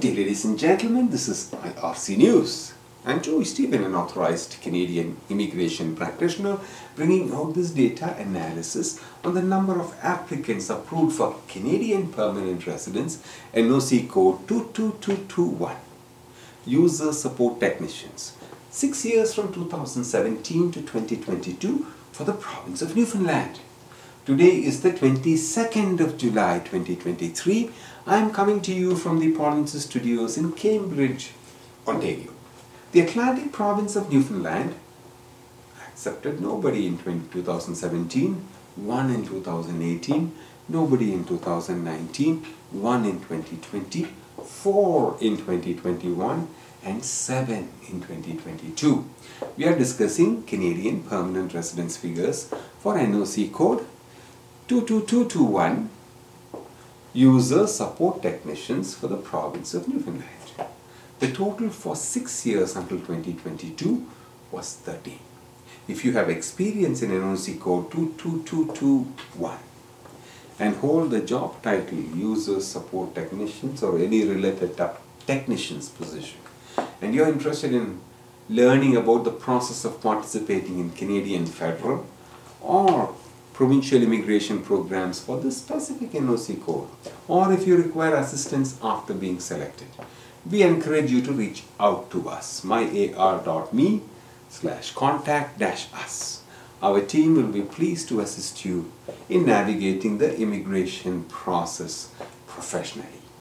Day, ladies and gentlemen. This is IRC News. I'm Joy Stephen, an authorized Canadian immigration practitioner, bringing out this data analysis on the number of applicants approved for Canadian permanent residence NOC code 22221. User support technicians. Six years from 2017 to 2022 for the province of Newfoundland. Today is the 22nd of July 2023. I am coming to you from the Polinsys Studios in Cambridge, Ontario. The Atlantic province of Newfoundland accepted nobody in 2017, one in 2018, nobody in 2019, one in 2020, four in 2021, and seven in 2022. We are discussing Canadian permanent residence figures for NOC code 22221 user support technicians for the province of Newfoundland. The total for six years until 2022 was 30. If you have experience in NOC code 22221 and hold the job title user support technicians or any related technicians position and you're interested in learning about the process of participating in Canadian federal or provincial immigration programs for the specific NOC code, or if you require assistance after being selected, we encourage you to reach out to us, myar.me slash contact dash us. Our team will be pleased to assist you in navigating the immigration process professionally.